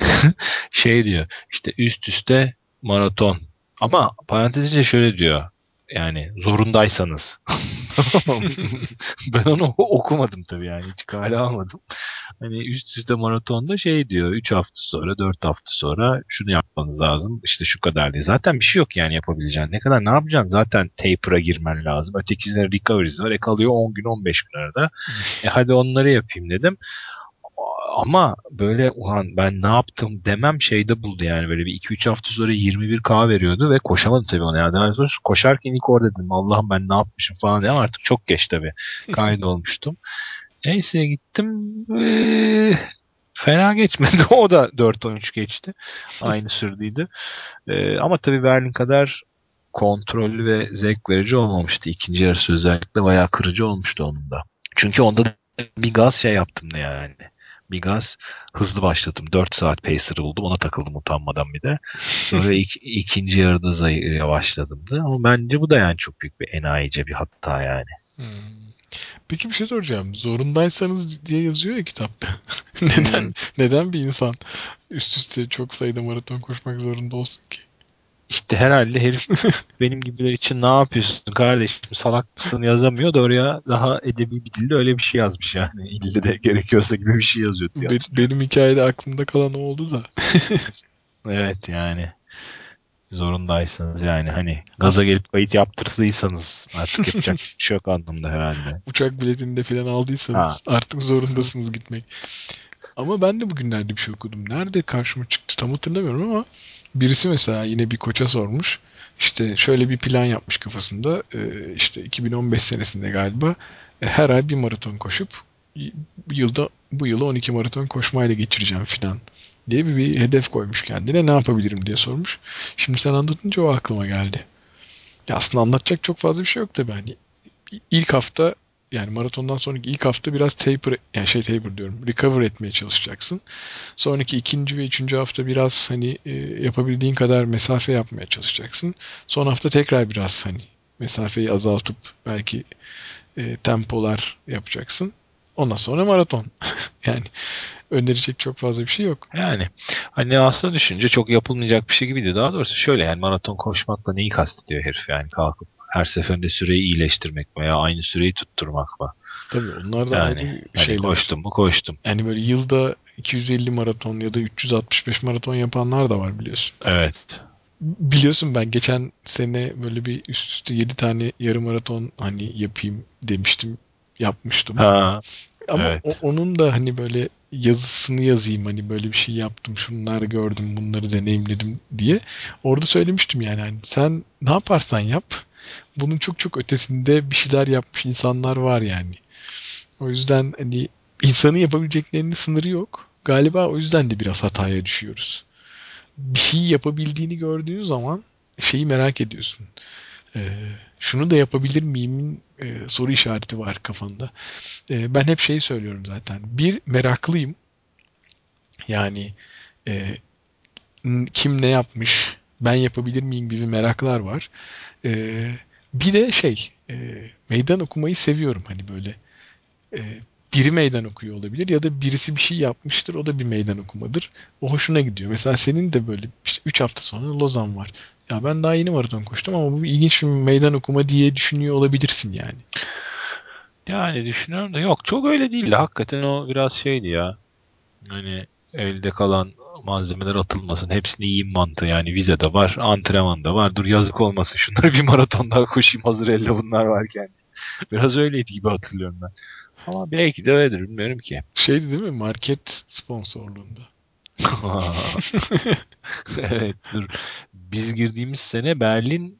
şey diyor işte üst üste maraton. Ama parantez içinde şöyle diyor. Yani zorundaysanız. ben onu okumadım tabii yani hiç kale almadım. Hani üst üste maratonda şey diyor 3 hafta sonra 4 hafta sonra şunu yapmanız lazım işte şu kadar diye. Zaten bir şey yok yani yapabileceğin. Ne kadar ne yapacaksın? Zaten taper'a girmen lazım. Ötekisinde recovery'si var. E kalıyor 10 gün 15 gün arada. E hadi onları yapayım dedim. Ama böyle ulan ben ne yaptım demem şeyde buldu yani böyle bir 2-3 hafta sonra 21K veriyordu ve koşamadım tabii ona. Yani daha sonra koşarken ilk orada dedim Allah'ım ben ne yapmışım falan diye ama artık çok geç tabii. Kaydolmuştum. Neyse gittim. Ee, fena geçmedi. O da 4-13 geçti. Aynı sürdüydü. Ee, ama tabii Berlin kadar kontrollü ve zevk verici olmamıştı. İkinci yarısı özellikle bayağı kırıcı olmuştu onun da. Çünkü onda bir gaz şey yaptım da yani. Bir gaz hızlı başladım. 4 saat pacer'ı buldum. Ona takıldım utanmadan bir de. Sonra ik, ikinci yarıda yavaşladım da. Ama bence bu da yani çok büyük bir enayice bir hatta yani. Hmm. Peki bir şey soracağım. Zorundaysanız diye yazıyor ya kitapta. neden Hmm. neden bir insan üst üste çok sayıda maraton koşmak zorunda olsun ki? İşte herhalde herif benim gibiler için ne yapıyorsun kardeşim salak mısın yazamıyor da oraya daha edebi bir dilde öyle bir şey yazmış yani. İlle de gerekiyorsa gibi bir şey yazıyor. Be- benim hikayede aklımda kalan o oldu da. Evet yani zorundaysanız yani hani gaza gelip kayıt yaptırdıysanız artık yapacak bir şey yok anlamda herhalde. Uçak biletini de falan aldıysanız artık zorundasınız gitmek. Ama ben de bugünlerde bir şey okudum. Nerede karşıma çıktı tam hatırlamıyorum ama birisi mesela yine bir koça sormuş. İşte şöyle bir plan yapmış kafasında. Ee, işte 2015 senesinde galiba e, her ay bir maraton koşup yılda bu yılı 12 maraton koşmayla geçireceğim filan diye bir, bir hedef koymuş kendine. Ne yapabilirim diye sormuş. Şimdi sen anlatınca o aklıma geldi. Ya aslında anlatacak çok fazla bir şey yok tabii. Hani ilk hafta yani maratondan sonraki ilk hafta biraz taper yani şey taper diyorum recover etmeye çalışacaksın. Sonraki ikinci ve üçüncü hafta biraz hani e, yapabildiğin kadar mesafe yapmaya çalışacaksın. Son hafta tekrar biraz hani mesafeyi azaltıp belki e, tempolar yapacaksın. Ondan sonra maraton. yani önerecek çok fazla bir şey yok. Yani hani aslında düşünce çok yapılmayacak bir şey gibiydi. Daha doğrusu şöyle yani maraton koşmakla neyi kastediyor herif yani kalkıp her seferinde süreyi iyileştirmek veya aynı süreyi tutturmak mı? Tabii onlar da Yani ayrı hani şeyler. koştum mu koştum. Yani böyle yılda 250 maraton ya da 365 maraton yapanlar da var biliyorsun. Evet. Biliyorsun ben geçen sene böyle bir üst üste 7 tane yarım maraton hani yapayım demiştim. Yapmıştım. Ha, Ama evet. o- onun da hani böyle yazısını yazayım hani böyle bir şey yaptım şunları gördüm bunları deneyimledim diye. Orada söylemiştim yani hani sen ne yaparsan yap bunun çok çok ötesinde bir şeyler yapmış insanlar var yani. O yüzden hani insanın yapabileceklerinin sınırı yok. Galiba o yüzden de biraz hataya düşüyoruz. Bir şeyi yapabildiğini gördüğün zaman şeyi merak ediyorsun. Ee, şunu da yapabilir miyimin e, soru işareti var kafanda. Ee, ben hep şeyi söylüyorum zaten. Bir meraklıyım. Yani e, kim ne yapmış, ben yapabilir miyim gibi meraklar var. Ee, bir de şey, e, meydan okumayı seviyorum. Hani böyle e, biri meydan okuyor olabilir ya da birisi bir şey yapmıştır o da bir meydan okumadır. O hoşuna gidiyor. Mesela senin de böyle işte 3 hafta sonra Lozan var. Ya ben daha yeni maraton koştum ama bu ilginç bir meydan okuma diye düşünüyor olabilirsin yani. Yani düşünüyorum da yok çok öyle değil. Hakikaten o biraz şeydi ya. Hani elde kalan malzemeler atılmasın. Hepsini yiyeyim mantığı yani. Vize de var, antrenman da var. Dur yazık olmasın. Şunları bir maraton daha koşayım hazır elde bunlar varken. Biraz öyleydi gibi hatırlıyorum ben. Ama belki de öyledir bilmiyorum ki. Şeydi değil mi? Market sponsorluğunda. evet dur. Biz girdiğimiz sene Berlin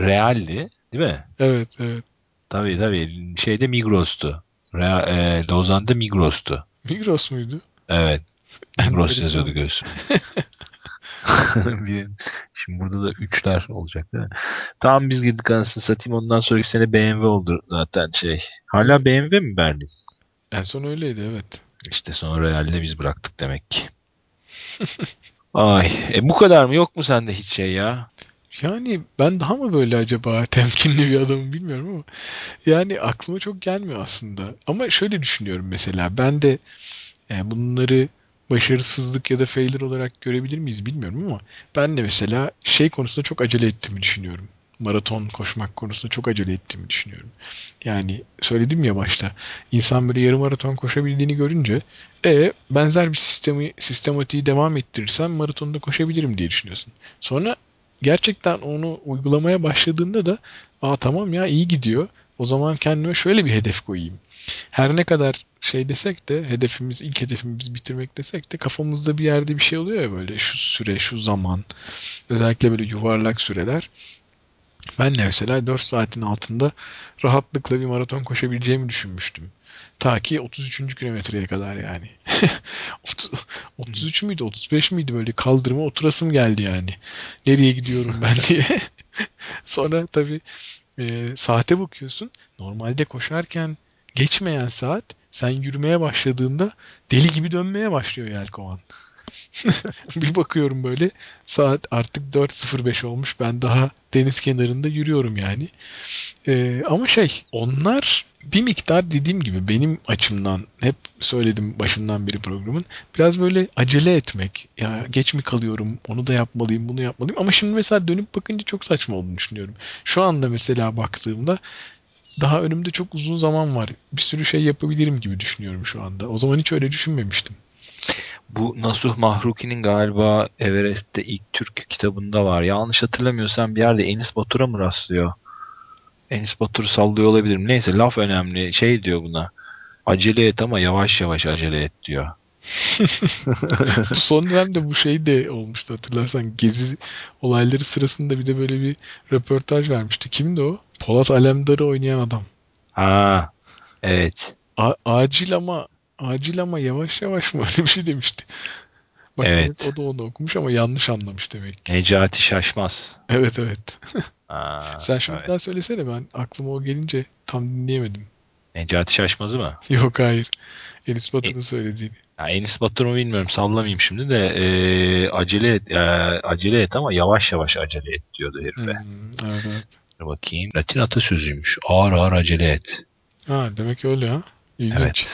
Real'di değil mi? Evet, evet. Tabii tabii. Şeyde Migros'tu. Real, e, Lozan'da Migros'tu. Migros muydu? Evet. Enteresan. yazıyordu göğsüm. Bir- Şimdi burada da üçler olacak değil mi? Tamam biz girdik anasını satayım. Ondan sonraki sene BMW oldu zaten şey. Hala BMW mi Berlin? En son öyleydi evet. İşte sonra Real'de biz bıraktık demek ki. Ay, e bu kadar mı? Yok mu sende hiç şey ya? Yani ben daha mı böyle acaba temkinli bir adamım bilmiyorum ama yani aklıma çok gelmiyor aslında. Ama şöyle düşünüyorum mesela ben de yani bunları başarısızlık ya da failure olarak görebilir miyiz bilmiyorum ama ben de mesela şey konusunda çok acele ettiğimi düşünüyorum. Maraton koşmak konusunda çok acele ettiğimi düşünüyorum. Yani söyledim ya başta insan böyle yarım maraton koşabildiğini görünce e benzer bir sistemi sistematiği devam ettirirsem maratonda koşabilirim diye düşünüyorsun. Sonra gerçekten onu uygulamaya başladığında da aa tamam ya iyi gidiyor. O zaman kendime şöyle bir hedef koyayım. Her ne kadar şey desek de hedefimiz ilk hedefimiz bitirmek desek de kafamızda bir yerde bir şey oluyor ya böyle şu süre şu zaman özellikle böyle yuvarlak süreler. Ben de mesela 4 saatin altında rahatlıkla bir maraton koşabileceğimi düşünmüştüm. Ta ki 33. kilometreye kadar yani. 30 33 müydü 35 miydi böyle kaldırıma oturasım geldi yani. Nereye gidiyorum ben diye. Sonra tabii e, saate bakıyorsun. Normalde koşarken geçmeyen saat sen yürümeye başladığında deli gibi dönmeye başlıyor yelkovan. bir bakıyorum böyle saat artık 4.05 olmuş ben daha deniz kenarında yürüyorum yani. Ee, ama şey onlar bir miktar dediğim gibi benim açımdan hep söyledim başından beri programın biraz böyle acele etmek. Ya geç mi kalıyorum onu da yapmalıyım bunu yapmalıyım ama şimdi mesela dönüp bakınca çok saçma olduğunu düşünüyorum. Şu anda mesela baktığımda daha önümde çok uzun zaman var. Bir sürü şey yapabilirim gibi düşünüyorum şu anda. O zaman hiç öyle düşünmemiştim. Bu Nasuh Mahruki'nin galiba Everest'te ilk Türk kitabında var. Yanlış hatırlamıyorsam bir yerde Enis Batur'a mı rastlıyor? Enis Batur'u sallıyor olabilirim. Neyse laf önemli. Şey diyor buna. Acele et ama yavaş yavaş acele et diyor. bu son dönemde bu şey de olmuştu hatırlarsan. Gezi olayları sırasında bir de böyle bir röportaj vermişti. Kimdi o? Polat Alemdar'ı oynayan adam. Ha, evet. A- acil ama acil ama yavaş yavaş mı öyle bir şey demişti. Bak Evet. demek o da onu okumuş ama yanlış anlamış demek ki. Necati Şaşmaz. Evet evet. Ha, Sen şunu evet. daha söylesene ben aklıma o gelince tam dinleyemedim. Necati Şaşmaz'ı mı? Yok hayır. Enis Batur'un söylediğini. Ya Enis Batur mu bilmiyorum sallamayayım şimdi de e, acele et, e, acele et ama yavaş yavaş acele et diyordu herife. Hmm, evet evet. Dur bakayım. Latin atasözüymüş. Ağır ağır acele et. Ha demek öyle ha. İlginç. Evet.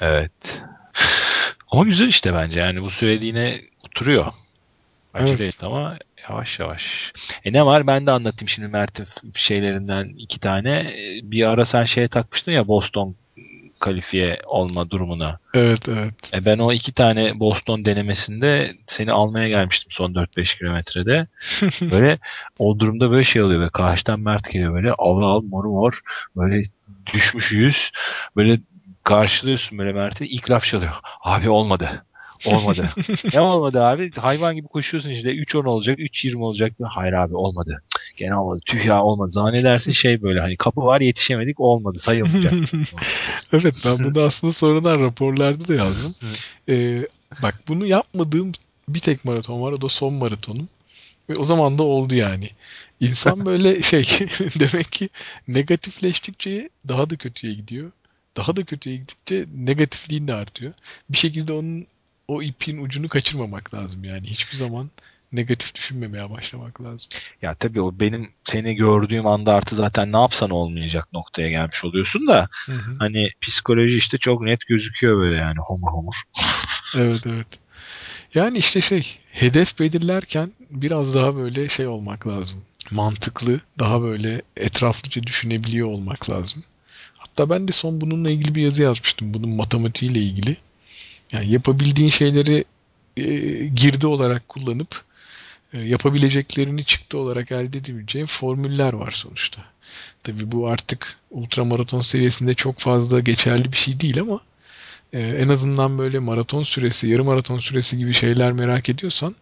Evet. Ama güzel işte bence yani bu söylediğine oturuyor. Acele Evet. et ama yavaş yavaş. E ne var ben de anlatayım şimdi Mert'in şeylerinden iki tane. E, Bir ara sen şeye takmıştın ya Boston kalifiye olma durumuna. Evet evet. E ben o iki tane Boston denemesinde seni almaya gelmiştim son 4-5 kilometrede. Böyle o durumda böyle şey oluyor ve karşıdan Mert geliyor böyle al al moru mor böyle düşmüş yüz böyle karşılıyorsun böyle Mert'i ilk laf çalıyor. Abi olmadı. Olmadı. ne olmadı abi? Hayvan gibi koşuyorsun işte 3-10 olacak 3-20 olacak. Hayır abi olmadı. Gene olmadı. Tüh ya olmadı. Zannedersin şey böyle hani kapı var yetişemedik olmadı sayılmayacak. evet ben bunu aslında sonradan raporlarda da yazdım. Ee, bak bunu yapmadığım bir tek maraton var o da son maratonum. Ve o zaman da oldu yani. İnsan böyle şey demek ki negatifleştikçe daha da kötüye gidiyor. Daha da kötüye gittikçe negatifliğin de artıyor. Bir şekilde onun o ipin ucunu kaçırmamak lazım yani. Hiçbir zaman negatif düşünmemeye başlamak lazım. Ya tabii o benim seni gördüğüm anda artı zaten ne yapsan olmayacak noktaya gelmiş oluyorsun da Hı hı. hani psikoloji işte çok net gözüküyor böyle yani homur homur. Evet evet. Yani işte şey hedef belirlerken biraz daha böyle şey olmak lazım. Mantıklı, daha böyle etraflıca düşünebiliyor olmak lazım. Hatta ben de son bununla ilgili bir yazı yazmıştım. Bunun matematiğiyle ilgili. Yani yapabildiğin şeyleri e, girdi olarak kullanıp e, yapabileceklerini çıktı olarak elde edebileceğin formüller var sonuçta. Tabii bu artık ultramaraton seviyesinde çok fazla geçerli bir şey değil ama e, en azından böyle maraton süresi, yarım maraton süresi gibi şeyler merak ediyorsan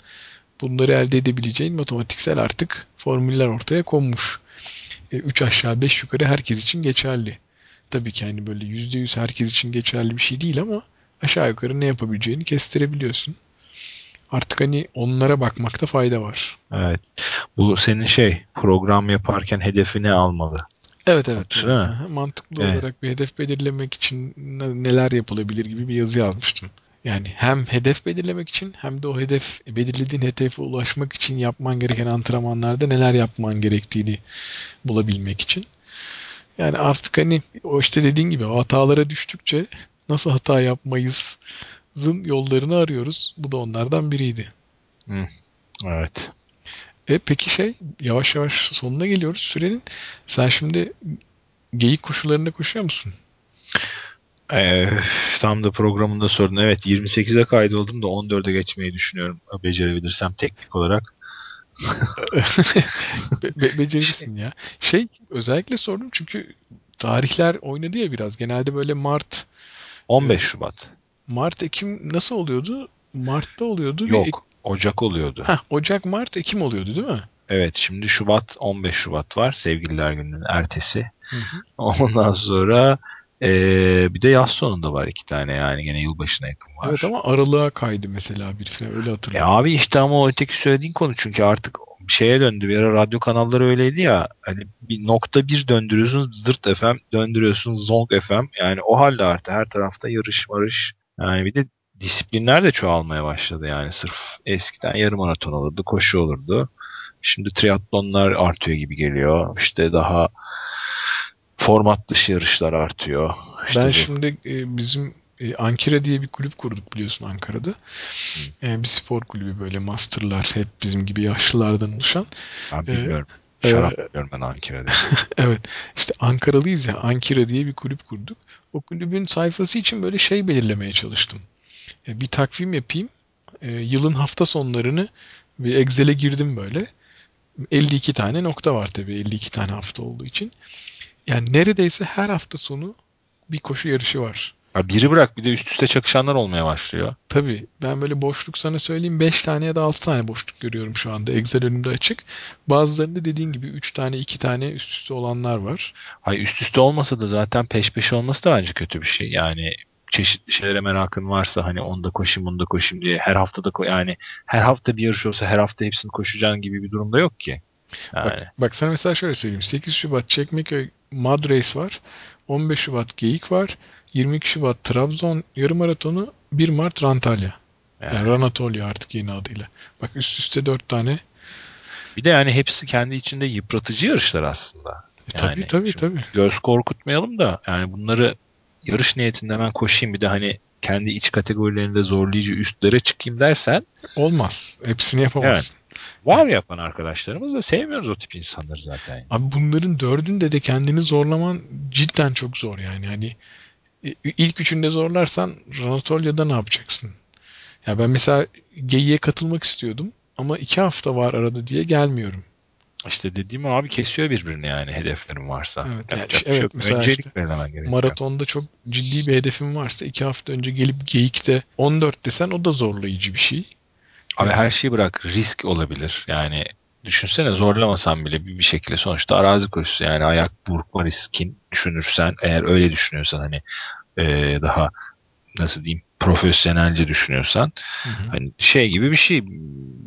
bunları elde edebileceğin matematiksel artık formüller ortaya konmuş. 3 aşağı 5 yukarı herkes için geçerli. Tabii ki hani böyle %100 herkes için geçerli bir şey değil ama aşağı yukarı ne yapabileceğini kestirebiliyorsun. Artık hani onlara bakmakta fayda var. Evet. Bu senin şey program yaparken hedefi ne almalı? Evet evet. Değil mi? Mantıklı Evet. olarak bir hedef belirlemek için ne- neler yapılabilir gibi bir yazı yazmıştım. Yani hem hedef belirlemek için hem de o hedef belirlediğin hedefe ulaşmak için yapman gereken antrenmanlarda neler yapman gerektiğini bulabilmek için. Yani artık hani o işte dediğin gibi o hatalara düştükçe nasıl hata yapmayız zın yollarını arıyoruz. Bu da onlardan biriydi. Evet. E peki şey yavaş yavaş sonuna geliyoruz sürenin. Sen şimdi geyik koşularında koşuyor musun? Ee, tam da programında sordun. Evet 28'e kaydoldum da 14'e geçmeyi düşünüyorum. Becerebilirsem teknik olarak. Be- be- becerirsin ya. Şey özellikle sordum çünkü tarihler oynadı ya biraz. Genelde böyle Mart, 15 Şubat. Mart, Ekim nasıl oluyordu? Mart'ta oluyordu. bir Ek- Yok. Ocak oluyordu. Heh, Ocak, Mart, Ekim oluyordu değil mi? Evet şimdi Şubat 15 Şubat var. Sevgililer gününün ertesi. Hı hı. Ondan sonra ee, bir de yaz sonunda var iki tane yani gene yılbaşına yakın var. Evet ama aralığa kaydı mesela bir falan öyle E hatırlıyorum. abi işte ama o öteki söylediğin konu çünkü artık şeye döndü. Bir ara radyo kanalları öyleydi ya. Hani bir nokta bir döndürüyorsun zırt FM döndürüyorsun zonk FM. Yani o halde artık her tarafta yarış marış. Yani bir de disiplinler de çoğalmaya başladı yani. Sırf eskiden yarım maraton olurdu, koşu olurdu. Şimdi triatlonlar artıyor gibi geliyor. İşte daha format dışı yarışlar artıyor. İşte ben bu- şimdi e, bizim e, Ankara diye bir kulüp kurduk biliyorsun Ankara'da. E, bir spor kulübü böyle masterlar hep bizim gibi yaşlılardan oluşan. ben bilmiyorum. e, Şarap biliyorum ben Ankara'da. Evet işte Ankaralıyız ya Ankara diye bir kulüp kurduk. O kulübün sayfası için böyle şey belirlemeye çalıştım. E, bir takvim yapayım. E, yılın hafta sonlarını bir Excel'e girdim böyle. 52 tane nokta var tabii 52 tane hafta olduğu için. Yani neredeyse her hafta sonu bir koşu yarışı var. Ha, biri bırak bir de üst üste çakışanlar olmaya başlıyor. Tabii ben böyle boşluk sana söyleyeyim 5 tane ya da 6 tane boşluk görüyorum şu anda. Excel önümde açık. Bazılarında dediğin gibi 3 tane 2 tane üst üste olanlar var. Hay üst üste olmasa da zaten peş peşe olması da bence kötü bir şey. Yani çeşitli şeylere merakın varsa hani onda koşayım onda koşayım diye her hafta da ko- yani her hafta bir yarış olsa her hafta hepsini koşacaksın gibi bir durumda yok ki. Yani, Bak, bak sana mesela şöyle söyleyeyim. 8 Şubat Çekmeköy Mad Race var. 15 Şubat Geyik var. 22 Şubat Trabzon yarım maratonu 1 Mart Rantalya. yani. Yani Ranatolya artık yeni adıyla. Bak üst üste 4 tane. Bir de yani hepsi kendi içinde yıpratıcı yarışlar aslında. E, tabii Yani tabii şimdi tabii. Göz korkutmayalım da yani bunları yarış niyetinde hemen koşayım bir de hani kendi iç kategorilerinde zorlayıcı üstlere çıkayım dersen Olmaz. Hepsini yapamazsın. var yapan arkadaşlarımız da sevmiyoruz o tip insanları zaten. Abi bunların dördünde de kendini zorlaman cidden çok zor yani. Hani ilk üçünde zorlarsan Ranatolya'da ne yapacaksın? Ya ben mesela Geyiğe katılmak istiyordum ama iki hafta var arada diye gelmiyorum. İşte dediğim abi kesiyor birbirini yani hedeflerin varsa. Evet, yani işte- şey evet, mesela Öncelik işte gerekiyor. Maratonda çok ciddi bir hedefin varsa iki hafta önce gelip Geyik'te 14 desen o da zorlayıcı bir şey. Abi Yani- her şeyi bırak risk olabilir. Yani düşünsene zorlamasan bile bir, bir şekilde sonuçta arazi koşusu yani ayak burkma riskin düşünürsen eğer öyle düşünüyorsan hani e, daha nasıl diyeyim profesyonelce düşünüyorsan Hı hı. hani şey gibi bir şey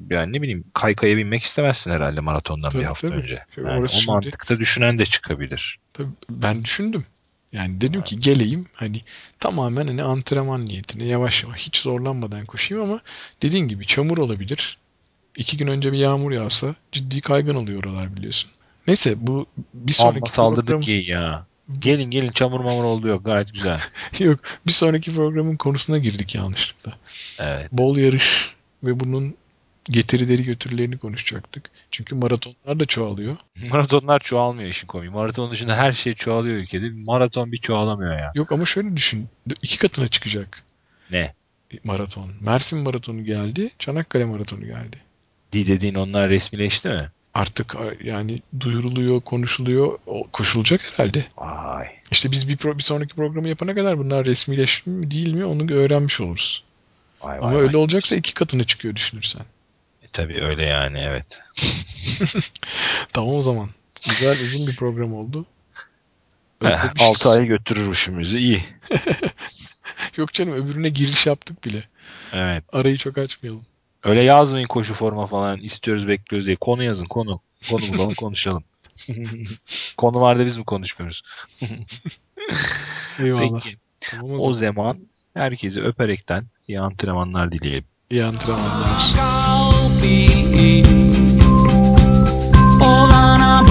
yani ne bileyim kaykaya binmek istemezsin herhalde maratondan Tabii, bir hafta tabii. önce. Tabii, Yani o şimdi- mantıkta düşünen de çıkabilir. Tabii ben düşündüm. Yani dedim ki geleyim hani tamamen hani antrenman niyetine yavaş yavaş hiç zorlanmadan koşayım ama dediğin gibi çamur olabilir. İki gün önce bir yağmur yağsa ciddi kaygan oluyor oralar biliyorsun. Neyse bu bir sonraki Amma saldırdık program ki ya. Gelin gelin çamur mamur oldu yok gayet güzel. yok bir sonraki programın konusuna girdik yanlışlıkla. Evet. Bol yarış ve bunun getirileri götürülerini konuşacaktık. Çünkü maratonlar da çoğalıyor. Maratonlar çoğalmıyor işin komiği. Maraton dışında her şey çoğalıyor ülkede. Maraton bir çoğalamıyor ya. Yok ama şöyle düşün. iki katına çıkacak Ne? maraton. Mersin maratonu geldi. Çanakkale maratonu geldi. Di dediğin onlar resmileşti mi? Artık yani duyuruluyor, konuşuluyor, koşulacak herhalde. Vay. İşte biz bir, pro- bir sonraki programı yapana kadar bunlar resmileşti mi değil mi onu öğrenmiş oluruz. Vay Ama vay öyle vay. olacaksa iki katına çıkıyor düşünürsen. E, tabii öyle yani evet. Tamam o zaman. Güzel uzun bir program oldu. Özlemişiz. 6 ay götürür işimizi iyi. Yok canım öbürüne giriş yaptık bile. Evet. Arayı çok açmayalım. Öyle yazmayın koşu forma falan istiyoruz bekliyoruz diye. Konu yazın konu. Konu bulalım konuşalım. konu var da biz mi konuşmuyoruz? Eyvallah. Peki. Tamam o, zaman. o zaman herkese öperekten iyi antrenmanlar dileyelim. İyi antrenmanlar. Olana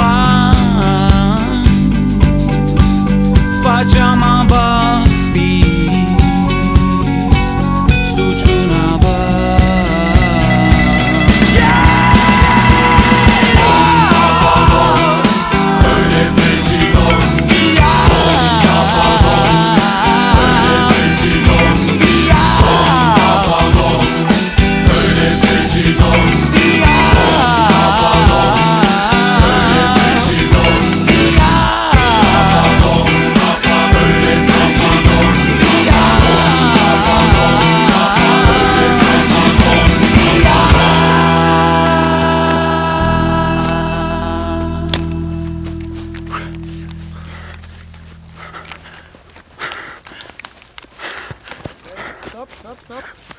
bak bir Suçuna bak